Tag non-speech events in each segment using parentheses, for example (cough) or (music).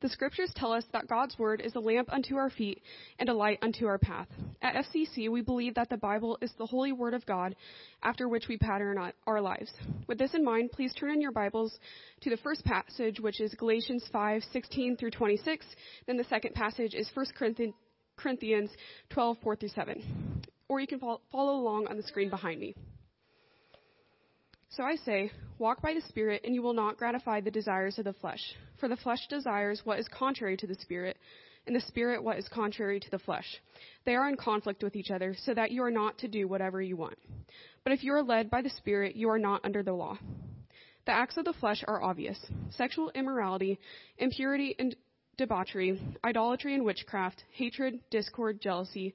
The scriptures tell us that God's word is a lamp unto our feet and a light unto our path. At FCC, we believe that the Bible is the holy word of God after which we pattern our lives. With this in mind, please turn in your Bibles to the first passage, which is Galatians 5, 16 through 26. Then the second passage is 1 Corinthians 12, 4 through 7. Or you can follow along on the screen behind me. So I say, walk by the Spirit, and you will not gratify the desires of the flesh. For the flesh desires what is contrary to the Spirit, and the Spirit what is contrary to the flesh. They are in conflict with each other, so that you are not to do whatever you want. But if you are led by the Spirit, you are not under the law. The acts of the flesh are obvious sexual immorality, impurity and debauchery, idolatry and witchcraft, hatred, discord, jealousy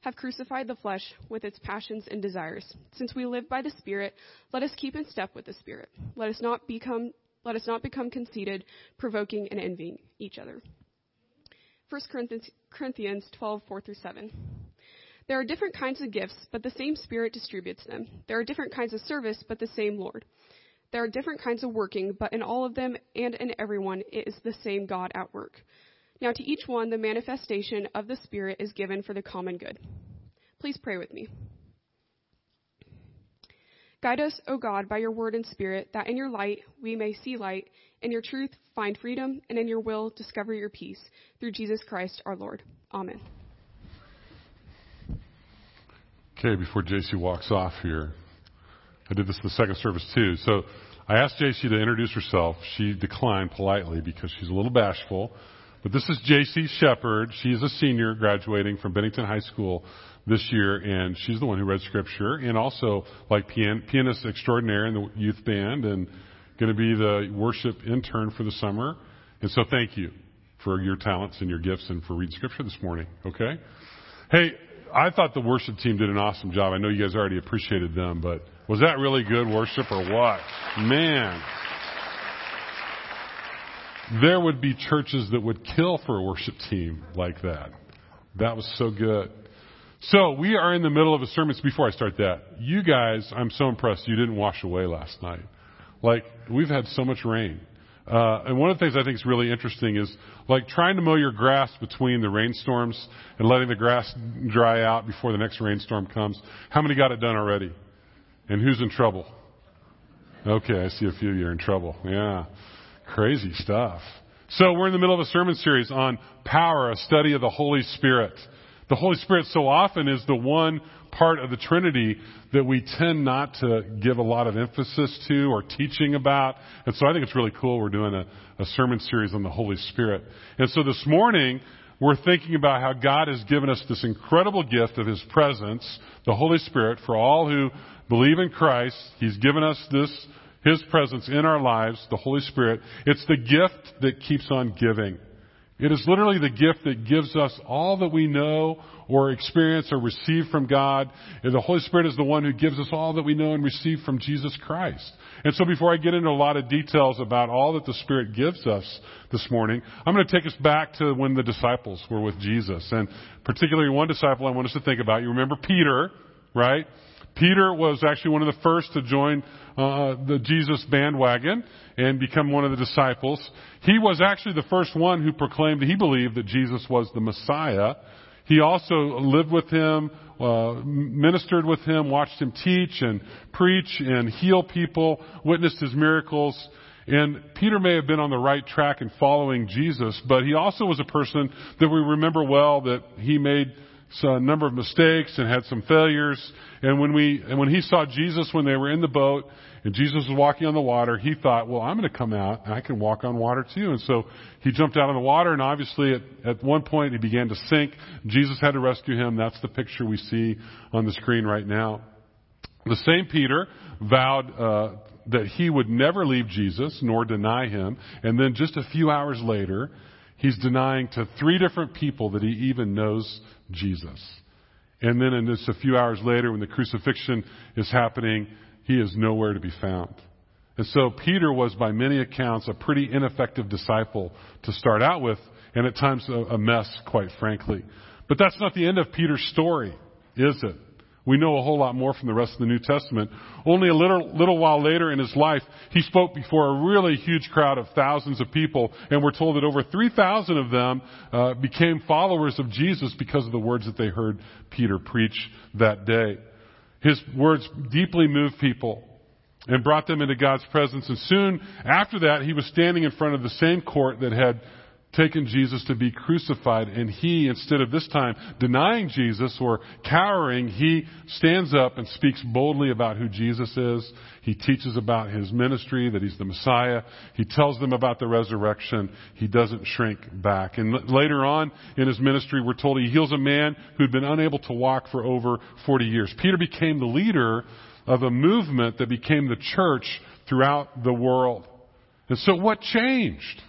have crucified the flesh with its passions and desires. Since we live by the Spirit, let us keep in step with the Spirit. Let us not become let us not become conceited, provoking and envying each other. 1 Corinthians, Corinthians 12, 4 through 7. There are different kinds of gifts, but the same Spirit distributes them. There are different kinds of service, but the same Lord. There are different kinds of working, but in all of them and in everyone it is the same God at work. Now, to each one, the manifestation of the Spirit is given for the common good. Please pray with me. Guide us, O God, by your word and spirit, that in your light we may see light, in your truth find freedom, and in your will discover your peace. Through Jesus Christ our Lord. Amen. Okay, before JC walks off here, I did this in the second service too. So I asked JC to introduce herself. She declined politely because she's a little bashful. But this is J.C. Shepard. She's a senior graduating from Bennington High School this year, and she's the one who read scripture, and also like pian- pianist extraordinaire in the youth band, and going to be the worship intern for the summer. And so, thank you for your talents and your gifts, and for reading scripture this morning. Okay. Hey, I thought the worship team did an awesome job. I know you guys already appreciated them, but was that really good worship or what? Man there would be churches that would kill for a worship team like that. That was so good. So we are in the middle of a sermon. Before I start that, you guys, I'm so impressed you didn't wash away last night. Like we've had so much rain. Uh, and one of the things I think is really interesting is like trying to mow your grass between the rainstorms and letting the grass dry out before the next rainstorm comes. How many got it done already? And who's in trouble? Okay, I see a few of you are in trouble. Yeah. Crazy stuff. So we're in the middle of a sermon series on power, a study of the Holy Spirit. The Holy Spirit so often is the one part of the Trinity that we tend not to give a lot of emphasis to or teaching about. And so I think it's really cool we're doing a, a sermon series on the Holy Spirit. And so this morning, we're thinking about how God has given us this incredible gift of His presence, the Holy Spirit, for all who believe in Christ. He's given us this his presence in our lives, the Holy Spirit. It's the gift that keeps on giving. It is literally the gift that gives us all that we know or experience or receive from God. And the Holy Spirit is the one who gives us all that we know and receive from Jesus Christ. And so before I get into a lot of details about all that the Spirit gives us this morning, I'm going to take us back to when the disciples were with Jesus. And particularly one disciple I want us to think about. You remember Peter, right? Peter was actually one of the first to join uh, the Jesus bandwagon and become one of the disciples. He was actually the first one who proclaimed he believed that Jesus was the Messiah. He also lived with him, uh, ministered with him, watched him teach and preach and heal people, witnessed his miracles. And Peter may have been on the right track in following Jesus, but he also was a person that we remember well that he made a number of mistakes and had some failures. And when we, and when he saw Jesus when they were in the boat and Jesus was walking on the water, he thought, well, I'm going to come out and I can walk on water too. And so he jumped out of the water and obviously at, at one point he began to sink. Jesus had to rescue him. That's the picture we see on the screen right now. The same Peter vowed, uh, that he would never leave Jesus nor deny him. And then just a few hours later, he's denying to three different people that he even knows Jesus. And then in just a few hours later, when the crucifixion is happening, he is nowhere to be found. And so Peter was, by many accounts, a pretty ineffective disciple to start out with, and at times a, mess, quite frankly. But that's not the end of Peter's story, is it? We know a whole lot more from the rest of the New Testament. Only a little, little while later in his life, he spoke before a really huge crowd of thousands of people, and we're told that over 3,000 of them uh, became followers of Jesus because of the words that they heard Peter preach that day. His words deeply moved people and brought them into God's presence. And soon after that, he was standing in front of the same court that had taken Jesus to be crucified. And he, instead of this time denying Jesus or cowering, he stands up and speaks boldly about who Jesus is. He teaches about his ministry, that he's the Messiah. He tells them about the resurrection. He doesn't shrink back. And later on in his ministry, we're told he heals a man who'd been unable to walk for over 40 years. Peter became the leader of a movement that became the church throughout the world. And so what changed?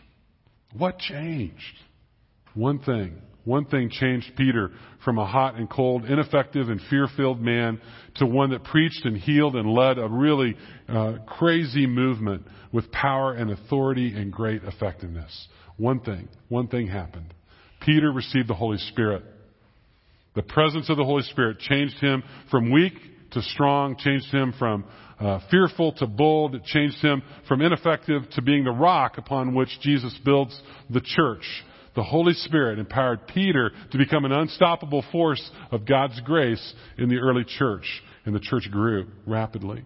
What changed? One thing. One thing changed Peter from a hot and cold, ineffective and fear-filled man to one that preached and healed and led a really uh, crazy movement with power and authority and great effectiveness. One thing. One thing happened. Peter received the Holy Spirit. The presence of the Holy Spirit changed him from weak to strong, changed him from uh, fearful to bold. It changed him from ineffective to being the rock upon which Jesus builds the church. The Holy Spirit empowered Peter to become an unstoppable force of God's grace in the early church, and the church grew rapidly.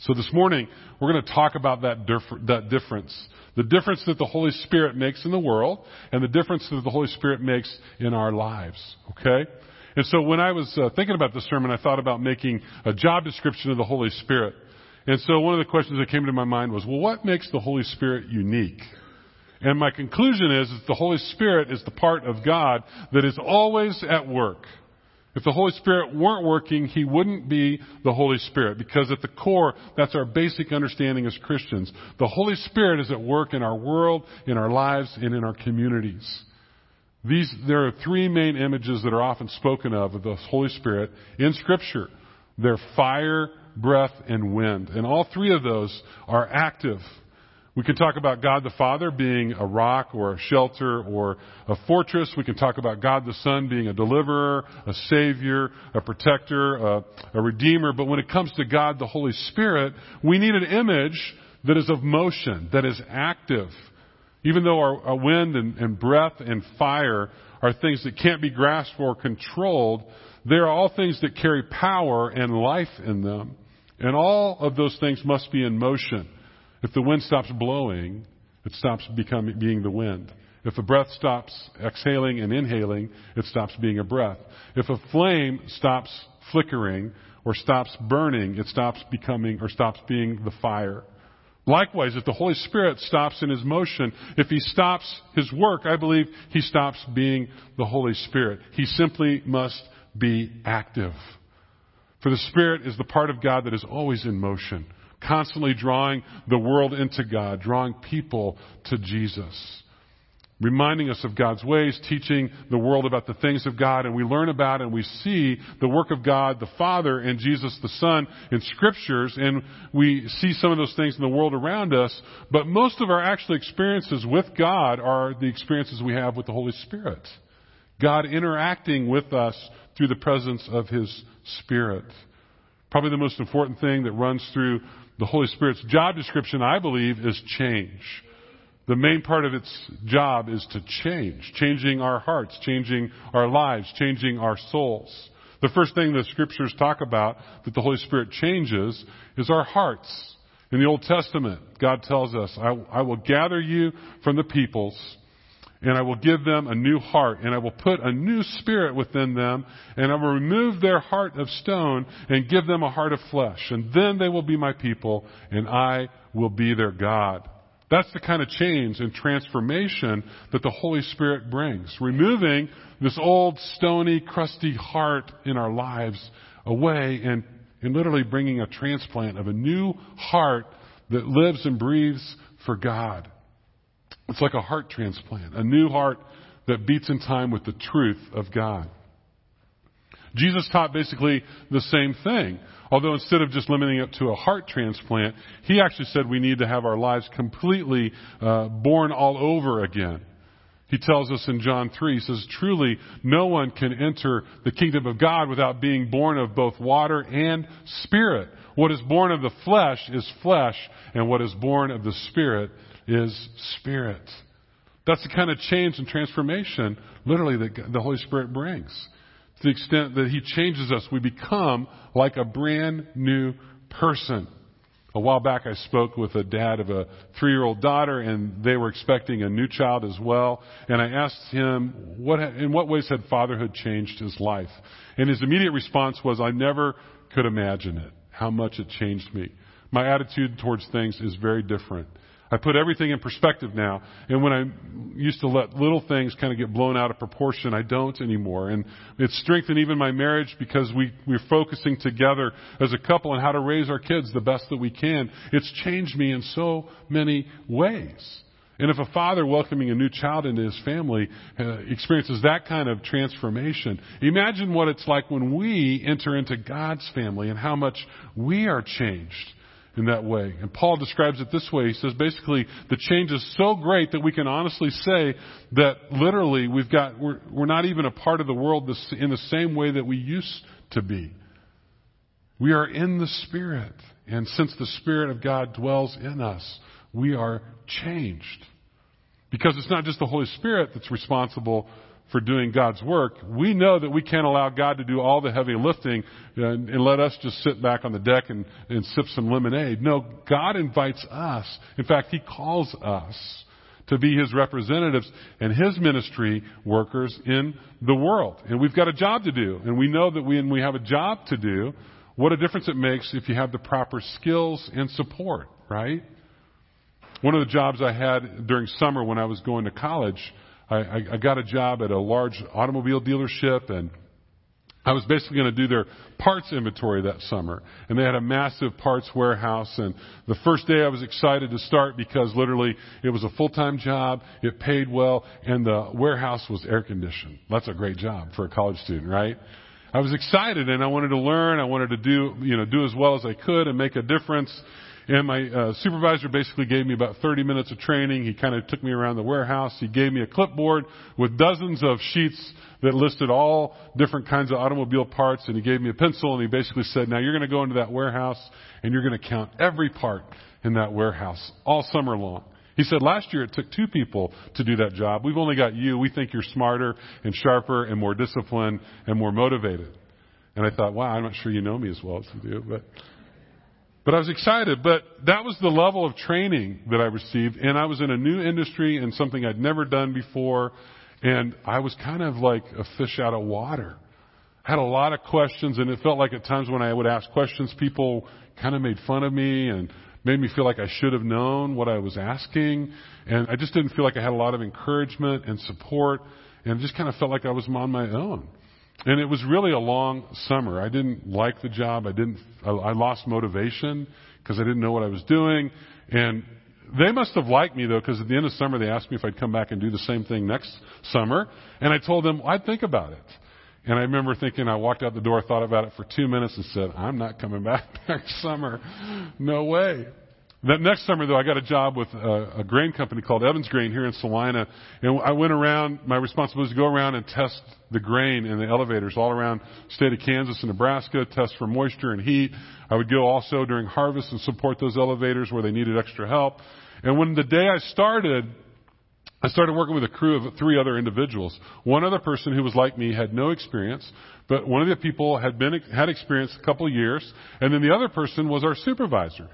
So this morning, we're going to talk about that, that difference. The difference that the Holy Spirit makes in the world, and the difference that the Holy Spirit makes in our lives. Okay? And so when I was uh, thinking about the sermon, I thought about making a job description of the Holy Spirit. And so one of the questions that came to my mind was, well, what makes the Holy Spirit unique? And my conclusion is that the Holy Spirit is the part of God that is always at work. If the Holy Spirit weren't working, He wouldn't be the Holy Spirit because at the core, that's our basic understanding as Christians. The Holy Spirit is at work in our world, in our lives, and in our communities. These, there are three main images that are often spoken of of the Holy Spirit in Scripture. They're fire, breath, and wind. And all three of those are active. We can talk about God the Father being a rock or a shelter or a fortress. We can talk about God the Son being a deliverer, a savior, a protector, a, a redeemer. But when it comes to God the Holy Spirit, we need an image that is of motion, that is active. Even though our, our wind and, and breath and fire are things that can't be grasped or controlled, they are all things that carry power and life in them. And all of those things must be in motion. If the wind stops blowing, it stops becoming, being the wind. If a breath stops exhaling and inhaling, it stops being a breath. If a flame stops flickering or stops burning, it stops becoming or stops being the fire. Likewise, if the Holy Spirit stops in his motion, if he stops his work, I believe he stops being the Holy Spirit. He simply must be active. For the Spirit is the part of God that is always in motion, constantly drawing the world into God, drawing people to Jesus reminding us of God's ways, teaching the world about the things of God, and we learn about and we see the work of God, the Father, and Jesus the Son in scriptures, and we see some of those things in the world around us, but most of our actual experiences with God are the experiences we have with the Holy Spirit. God interacting with us through the presence of His Spirit. Probably the most important thing that runs through the Holy Spirit's job description, I believe, is change the main part of its job is to change, changing our hearts, changing our lives, changing our souls. The first thing the scriptures talk about that the Holy Spirit changes is our hearts. In the Old Testament, God tells us, I, I will gather you from the peoples and I will give them a new heart, and I will put a new spirit within them, and I will remove their heart of stone and give them a heart of flesh. And then they will be my people, and I will be their God. That's the kind of change and transformation that the Holy Spirit brings. Removing this old, stony, crusty heart in our lives away and, and literally bringing a transplant of a new heart that lives and breathes for God. It's like a heart transplant, a new heart that beats in time with the truth of God. Jesus taught basically the same thing. Although instead of just limiting it to a heart transplant, he actually said we need to have our lives completely uh, born all over again. He tells us in John 3, he says, Truly, no one can enter the kingdom of God without being born of both water and spirit. What is born of the flesh is flesh, and what is born of the spirit is spirit. That's the kind of change and transformation, literally, that the Holy Spirit brings. To the extent that He changes us, we become like a brand new person. A while back, I spoke with a dad of a three year old daughter, and they were expecting a new child as well. And I asked him, what, in what ways had fatherhood changed his life? And his immediate response was, I never could imagine it, how much it changed me. My attitude towards things is very different. I put everything in perspective now. And when I used to let little things kind of get blown out of proportion, I don't anymore. And it's strengthened even my marriage because we, we're focusing together as a couple on how to raise our kids the best that we can. It's changed me in so many ways. And if a father welcoming a new child into his family uh, experiences that kind of transformation, imagine what it's like when we enter into God's family and how much we are changed in that way. And Paul describes it this way. He says basically the change is so great that we can honestly say that literally we've got, we're, we're not even a part of the world in the same way that we used to be. We are in the Spirit. And since the Spirit of God dwells in us, we are changed. Because it's not just the Holy Spirit that's responsible for doing God's work, we know that we can't allow God to do all the heavy lifting and, and, let us just sit back on the deck and, and sip some lemonade. No, God invites us. In fact, He calls us to be His representatives and His ministry workers in the world. And we've got a job to do. And we know that when we have a job to do, what a difference it makes if you have the proper skills and support, right? One of the jobs I had during summer when I was going to college, I, I, I got a job at a large automobile dealership and I was basically going to do their parts inventory that summer. And they had a massive parts warehouse. And the first day I was excited to start because literally it was a full-time job. It paid well. And the warehouse was air conditioned. That's a great job for a college student, right? I was excited and I wanted to learn. I wanted to do, you know, do as well as I could and make a difference. And my uh, supervisor basically gave me about 30 minutes of training. He kind of took me around the warehouse. He gave me a clipboard with dozens of sheets that listed all different kinds of automobile parts. And he gave me a pencil and he basically said, now you're going to go into that warehouse and you're going to count every part in that warehouse all summer long. He said, last year it took two people to do that job. We've only got you. We think you're smarter and sharper and more disciplined and more motivated. And I thought, wow, I'm not sure you know me as well as you do, but but I was excited, but that was the level of training that I received, and I was in a new industry and something I'd never done before, and I was kind of like a fish out of water. I had a lot of questions, and it felt like at times when I would ask questions, people kind of made fun of me and made me feel like I should have known what I was asking, and I just didn't feel like I had a lot of encouragement and support, and just kind of felt like I was on my own. And it was really a long summer. I didn't like the job. I didn't, I lost motivation because I didn't know what I was doing. And they must have liked me though, because at the end of summer they asked me if I'd come back and do the same thing next summer. And I told them I'd think about it. And I remember thinking, I walked out the door, thought about it for two minutes and said, I'm not coming back (laughs) next summer. No way. That next summer, though, I got a job with a, a grain company called Evans Grain here in Salina, and I went around. My responsibility was to go around and test the grain in the elevators all around the state of Kansas and Nebraska, test for moisture and heat. I would go also during harvest and support those elevators where they needed extra help. And when the day I started, I started working with a crew of three other individuals. One other person who was like me had no experience, but one of the people had been had experience a couple of years, and then the other person was our supervisor.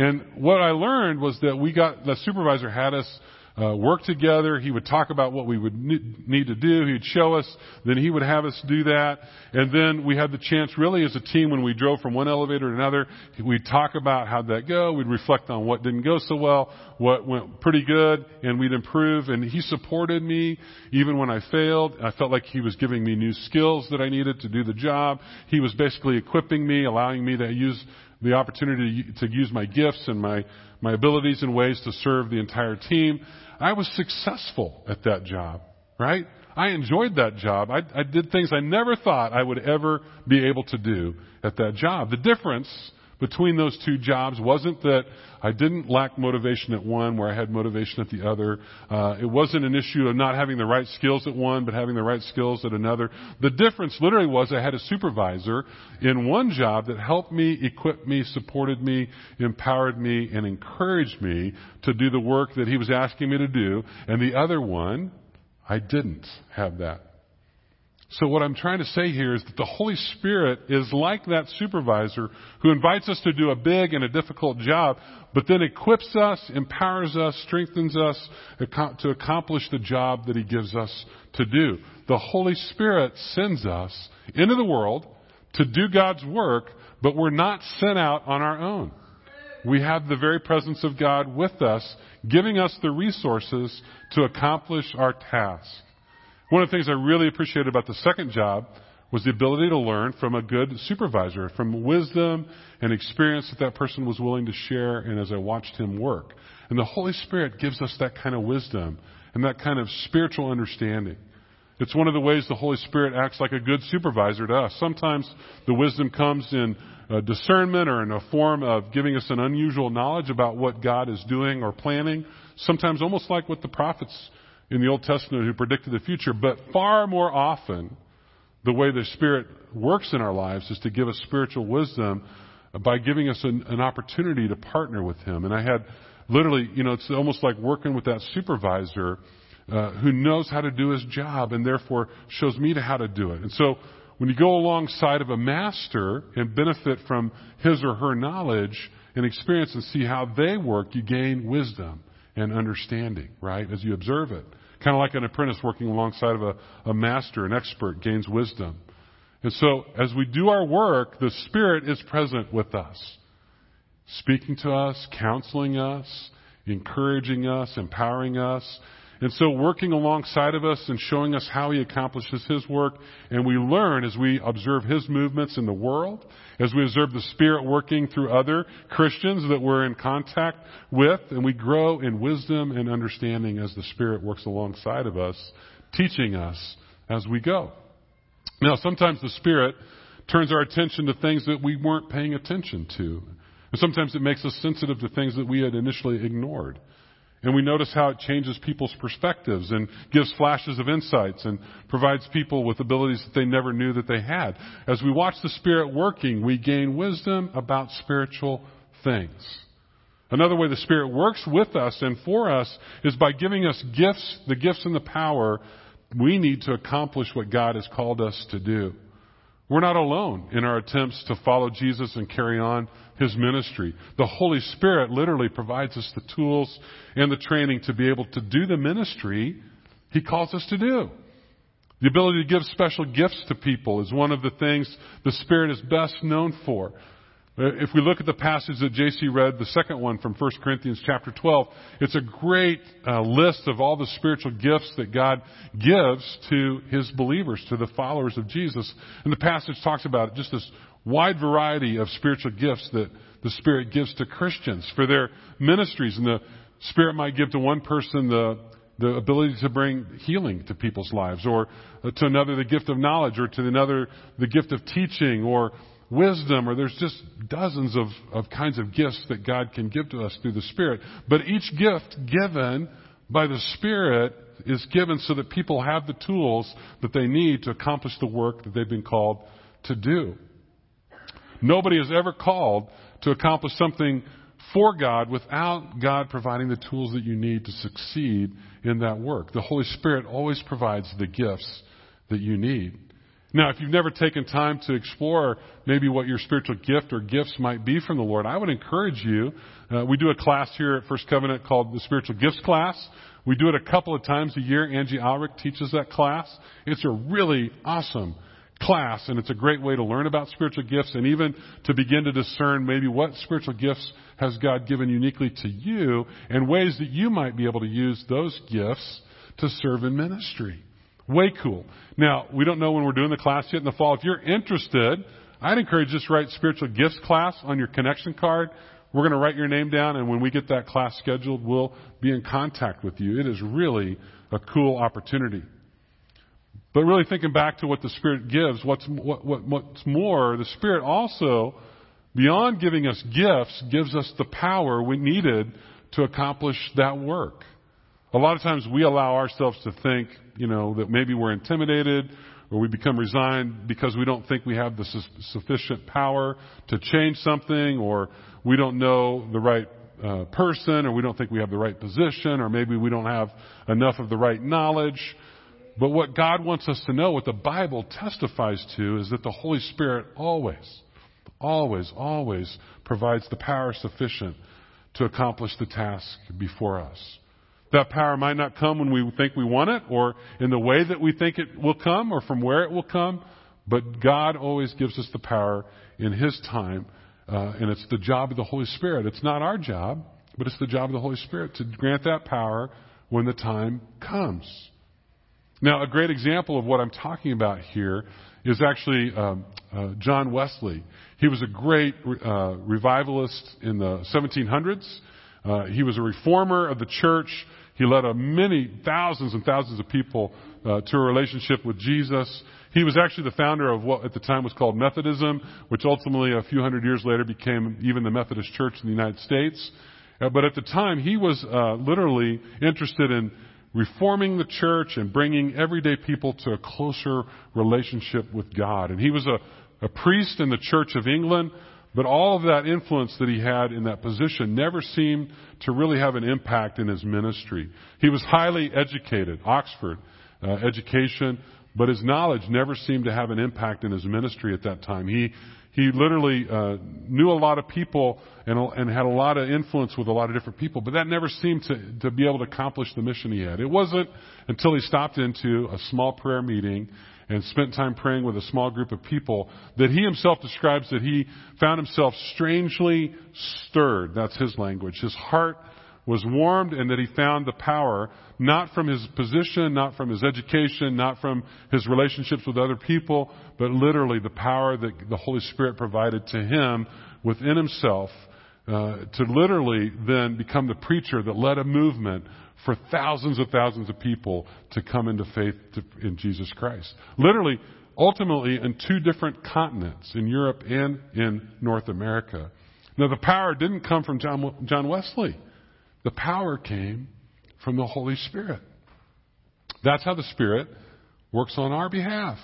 And what I learned was that we got, the supervisor had us uh, work together. He would talk about what we would need to do. He'd show us. Then he would have us do that. And then we had the chance, really, as a team, when we drove from one elevator to another, we'd talk about how'd that go. We'd reflect on what didn't go so well, what went pretty good, and we'd improve. And he supported me even when I failed. I felt like he was giving me new skills that I needed to do the job. He was basically equipping me, allowing me to use the opportunity to use my gifts and my, my abilities and ways to serve the entire team. I was successful at that job, right? I enjoyed that job. I, I did things I never thought I would ever be able to do at that job. The difference between those two jobs wasn't that I didn't lack motivation at one where I had motivation at the other. Uh, it wasn't an issue of not having the right skills at one, but having the right skills at another. The difference literally was I had a supervisor in one job that helped me, equipped me, supported me, empowered me, and encouraged me to do the work that he was asking me to do. And the other one, I didn't have that. So what I'm trying to say here is that the Holy Spirit is like that supervisor who invites us to do a big and a difficult job, but then equips us, empowers us, strengthens us to accomplish the job that He gives us to do. The Holy Spirit sends us into the world to do God's work, but we're not sent out on our own. We have the very presence of God with us, giving us the resources to accomplish our task. One of the things I really appreciated about the second job was the ability to learn from a good supervisor, from wisdom and experience that that person was willing to share, and as I watched him work. And the Holy Spirit gives us that kind of wisdom and that kind of spiritual understanding. It's one of the ways the Holy Spirit acts like a good supervisor to us. Sometimes the wisdom comes in uh, discernment or in a form of giving us an unusual knowledge about what God is doing or planning. Sometimes almost like what the prophets in the Old Testament who predicted the future, but far more often, the way the Spirit works in our lives is to give us spiritual wisdom by giving us an, an, opportunity to partner with Him. And I had literally, you know, it's almost like working with that supervisor uh, who knows how to do his job and therefore shows me how to do it. And so when you go alongside of a master and benefit from his or her knowledge and experience and see how they work, you gain wisdom and understanding, right, as you observe it. Kind of like an apprentice working alongside of a, a master, an expert, gains wisdom. And so, as we do our work, the Spirit is present with us, speaking to us, counseling us, encouraging us, empowering us. And so working alongside of us and showing us how he accomplishes his work. And we learn as we observe his movements in the world, as we observe the Spirit working through other Christians that we're in contact with, and we grow in wisdom and understanding as the Spirit works alongside of us, teaching us as we go. Now, sometimes the Spirit turns our attention to things that we weren't paying attention to. And sometimes it makes us sensitive to things that we had initially ignored. And we notice how it changes people's perspectives and gives flashes of insights and provides people with abilities that they never knew that they had. As we watch the Spirit working, we gain wisdom about spiritual things. Another way the Spirit works with us and for us is by giving us gifts, the gifts and the power we need to accomplish what God has called us to do. We're not alone in our attempts to follow Jesus and carry on his ministry. The Holy Spirit literally provides us the tools and the training to be able to do the ministry he calls us to do. The ability to give special gifts to people is one of the things the Spirit is best known for. Uh, if we look at the passage that JC read, the second one from 1 Corinthians chapter 12, it's a great uh, list of all the spiritual gifts that God gives to His believers, to the followers of Jesus. And the passage talks about just this wide variety of spiritual gifts that the Spirit gives to Christians for their ministries. And the Spirit might give to one person the the ability to bring healing to people's lives, or uh, to another the gift of knowledge, or to another the gift of teaching, or wisdom, or there's just dozens of, of kinds of gifts that God can give to us through the Spirit. But each gift given by the Spirit is given so that people have the tools that they need to accomplish the work that they've been called to do. Nobody is ever called to accomplish something for God without God providing the tools that you need to succeed in that work. The Holy Spirit always provides the gifts that you need. Now, if you've never taken time to explore maybe what your spiritual gift or gifts might be from the Lord, I would encourage you. Uh, we do a class here at First Covenant called the Spiritual Gifts class. We do it a couple of times a year. Angie Alrick teaches that class. It's a really awesome class, and it's a great way to learn about spiritual gifts and even to begin to discern maybe what spiritual gifts has God given uniquely to you and ways that you might be able to use those gifts to serve in ministry. Way cool. Now, we don't know when we're doing the class yet in the fall. If you're interested, I'd encourage you just write spiritual gifts class on your connection card. We're going to write your name down, and when we get that class scheduled, we'll be in contact with you. It is really a cool opportunity. But really thinking back to what the Spirit gives, what's, what, what, what's more, the Spirit also, beyond giving us gifts, gives us the power we needed to accomplish that work. A lot of times we allow ourselves to think, you know, that maybe we're intimidated or we become resigned because we don't think we have the su- sufficient power to change something or we don't know the right uh, person or we don't think we have the right position or maybe we don't have enough of the right knowledge. But what God wants us to know, what the Bible testifies to, is that the Holy Spirit always, always, always provides the power sufficient to accomplish the task before us. That power might not come when we think we want it or in the way that we think it will come or from where it will come, but God always gives us the power in His time, uh, and it's the job of the Holy Spirit. It's not our job, but it's the job of the Holy Spirit to grant that power when the time comes. Now, a great example of what I'm talking about here is actually um, uh, John Wesley. He was a great uh, revivalist in the 1700s. Uh, he was a reformer of the church. He led a many thousands and thousands of people uh, to a relationship with Jesus. He was actually the founder of what at the time was called Methodism, which ultimately a few hundred years later became even the Methodist Church in the United States. Uh, but at the time, he was uh, literally interested in reforming the church and bringing everyday people to a closer relationship with God. And he was a, a priest in the Church of England, but all of that influence that he had in that position never seemed to really have an impact in his ministry. He was highly educated, Oxford uh, education, but his knowledge never seemed to have an impact in his ministry at that time. He he literally uh, knew a lot of people and, and had a lot of influence with a lot of different people, but that never seemed to, to be able to accomplish the mission he had. It wasn't until he stopped into a small prayer meeting and spent time praying with a small group of people that he himself describes that he found himself strangely stirred. That's his language. His heart was warmed and that he found the power not from his position, not from his education, not from his relationships with other people, but literally the power that the Holy Spirit provided to him within himself uh, to literally then become the preacher that led a movement for thousands of thousands of people to come into faith to, in Jesus Christ. Literally, ultimately, in two different continents, in Europe and in North America. Now, the power didn't come from John, John Wesley. The power came from the Holy Spirit. That's how the Spirit works on our behalf.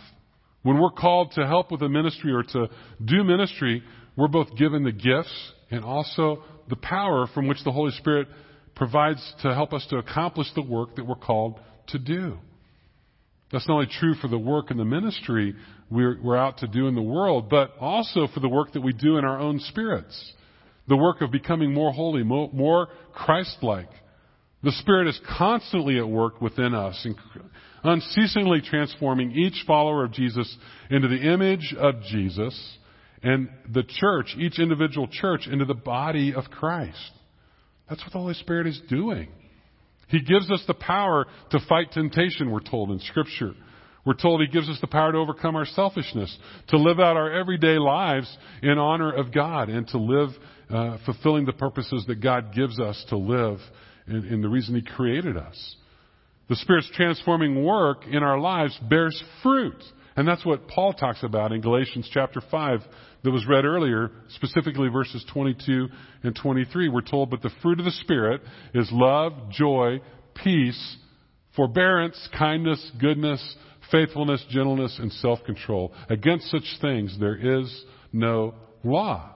When we're called to help with a ministry or to do ministry, we're both given the gifts and also the power from which the Holy Spirit provides to help us to accomplish the work that we're called to do. That's not only true for the work and the ministry we're, we're out to do in the world, but also for the work that we do in our own spirits. The work of becoming more holy, more, more Christ-like, the Spirit is constantly at work within us, unceasingly transforming each follower of Jesus into the image of Jesus and the church, each individual church, into the body of Christ. That's what the Holy Spirit is doing. He gives us the power to fight temptation, we're told in Scripture. We're told He gives us the power to overcome our selfishness, to live out our everyday lives in honor of God, and to live uh, fulfilling the purposes that God gives us to live and the reason He created us. The Spirit's transforming work in our lives bears fruit. And that's what Paul talks about in Galatians chapter 5 that was read earlier, specifically verses 22 and 23. We're told, but the fruit of the Spirit is love, joy, peace, forbearance, kindness, goodness, faithfulness, gentleness, and self-control. Against such things there is no law.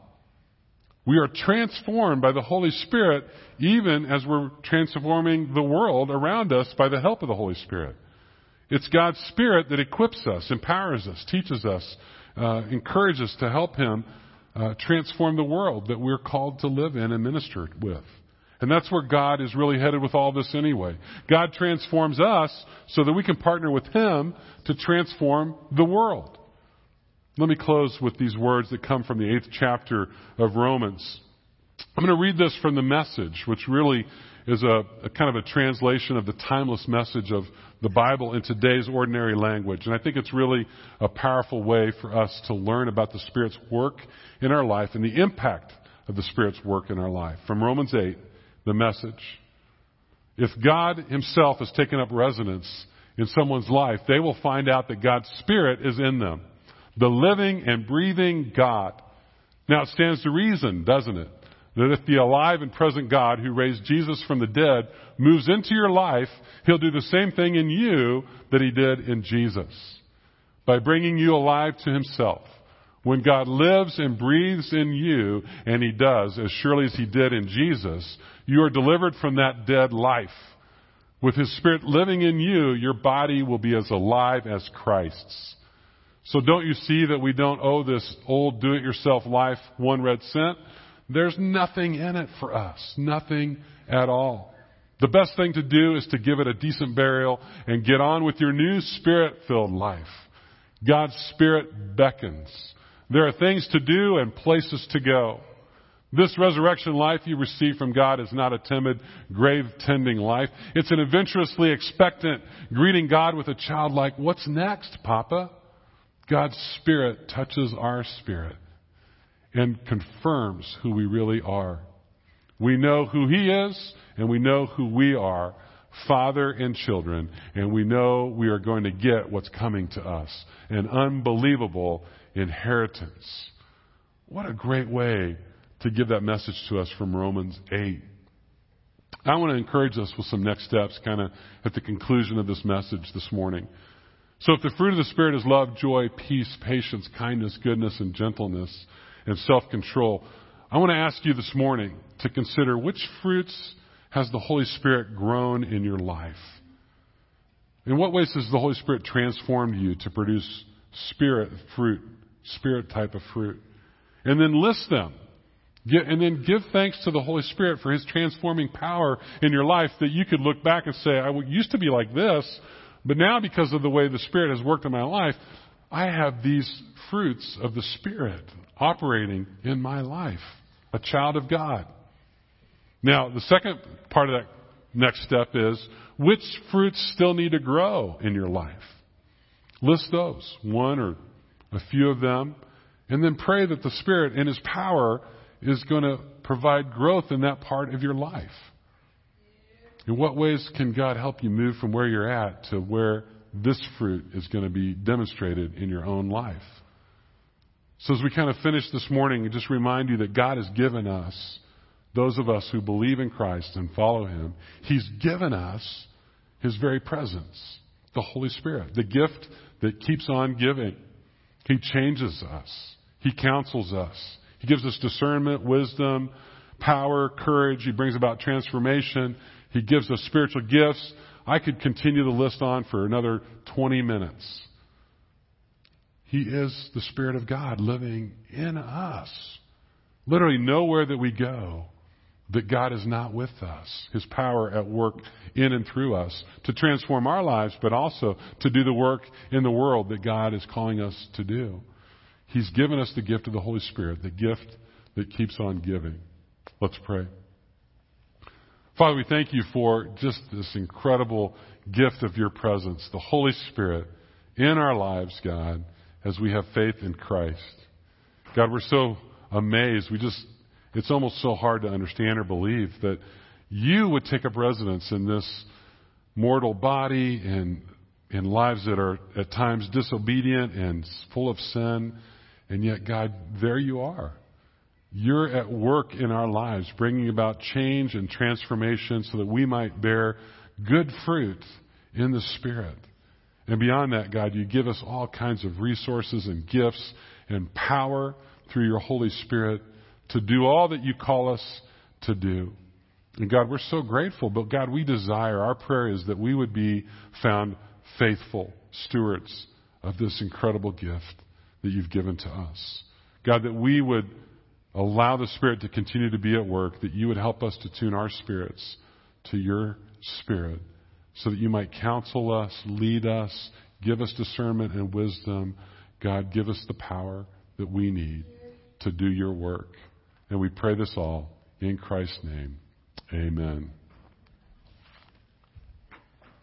We are transformed by the Holy Spirit even as we're transforming the world around us by the help of the Holy Spirit. It's God's Spirit that equips us, empowers us, teaches us, uh, encourages us to help Him uh, transform the world that we're called to live in and minister with. And that's where God is really headed with all this anyway. God transforms us so that we can partner with Him to transform the world. Let me close with these words that come from the eighth chapter of Romans. I'm going to read this from the message, which really is a, a, kind of a translation of the timeless message of the Bible in today's ordinary language. And I think it's really a powerful way for us to learn about the Spirit's work in our life and the impact of the Spirit's work in our life. From Romans 8, the message. If God Himself has taken up residence in someone's life, they will find out that God's Spirit is in them. The living and breathing God. Now it stands to reason, doesn't it? That if the alive and present God who raised Jesus from the dead moves into your life, He'll do the same thing in you that He did in Jesus. By bringing you alive to Himself. When God lives and breathes in you, and He does, as surely as He did in Jesus, you are delivered from that dead life. With His Spirit living in you, your body will be as alive as Christ's. So don't you see that we don't owe this old do-it-yourself life one red cent? There's nothing in it for us. Nothing at all. The best thing to do is to give it a decent burial and get on with your new spirit-filled life. God's Spirit beckons. There are things to do and places to go. This resurrection life you receive from God is not a timid, grave tending life. It's an adventurously expectant greeting God with a childlike, what's next, Papa? God's Spirit touches our spirit and confirms who we really are. We know who He is and we know who we are, Father and children, and we know we are going to get what's coming to us an unbelievable inheritance. What a great way to give that message to us from Romans 8. I want to encourage us with some next steps kind of at the conclusion of this message this morning. So if the fruit of the Spirit is love, joy, peace, patience, kindness, goodness, and gentleness, and self-control, I want to ask you this morning to consider which fruits has the Holy Spirit grown in your life? In what ways has the Holy Spirit transformed you to produce spirit fruit, spirit type of fruit? And then list them. and then give thanks to the Holy Spirit for His transforming power in your life that you could look back and say, I used to be like this, but now because of the way the Spirit has worked in my life, I have these fruits of the Spirit operating in my life. A child of God. Now, the second part of that next step is which fruits still need to grow in your life? List those, one or a few of them, and then pray that the Spirit in His power is going to provide growth in that part of your life. In what ways can God help you move from where you're at to where this fruit is going to be demonstrated in your own life? So as we kind of finish this morning, just remind you that God has given us, those of us who believe in Christ and follow Him, He's given us His very presence, the Holy Spirit, the gift that keeps on giving. He changes us. He counsels us. He gives us discernment, wisdom, power, courage. He brings about transformation. He gives us spiritual gifts. I could continue the list on for another 20 minutes. He is the Spirit of God living in us. Literally, nowhere that we go that God is not with us. His power at work in and through us to transform our lives, but also to do the work in the world that God is calling us to do. He's given us the gift of the Holy Spirit, the gift that keeps on giving. Let's pray. Father, we thank you for just this incredible gift of your presence, the Holy Spirit in our lives, God, as we have faith in Christ. God, we're so amazed. We just, it's almost so hard to understand or believe that you would take up residence in this mortal body and in lives that are at times disobedient and full of sin. And yet, God, there you are. You're at work in our lives, bringing about change and transformation so that we might bear good fruit in the Spirit. And beyond that, God, you give us all kinds of resources and gifts and power through your Holy Spirit to do all that you call us to do. And God, we're so grateful, but God, we desire, our prayer is that we would be found faithful stewards of this incredible gift that you've given to us. God, that we would Allow the Spirit to continue to be at work, that you would help us to tune our spirits to your Spirit, so that you might counsel us, lead us, give us discernment and wisdom. God, give us the power that we need to do your work. And we pray this all in Christ's name. Amen.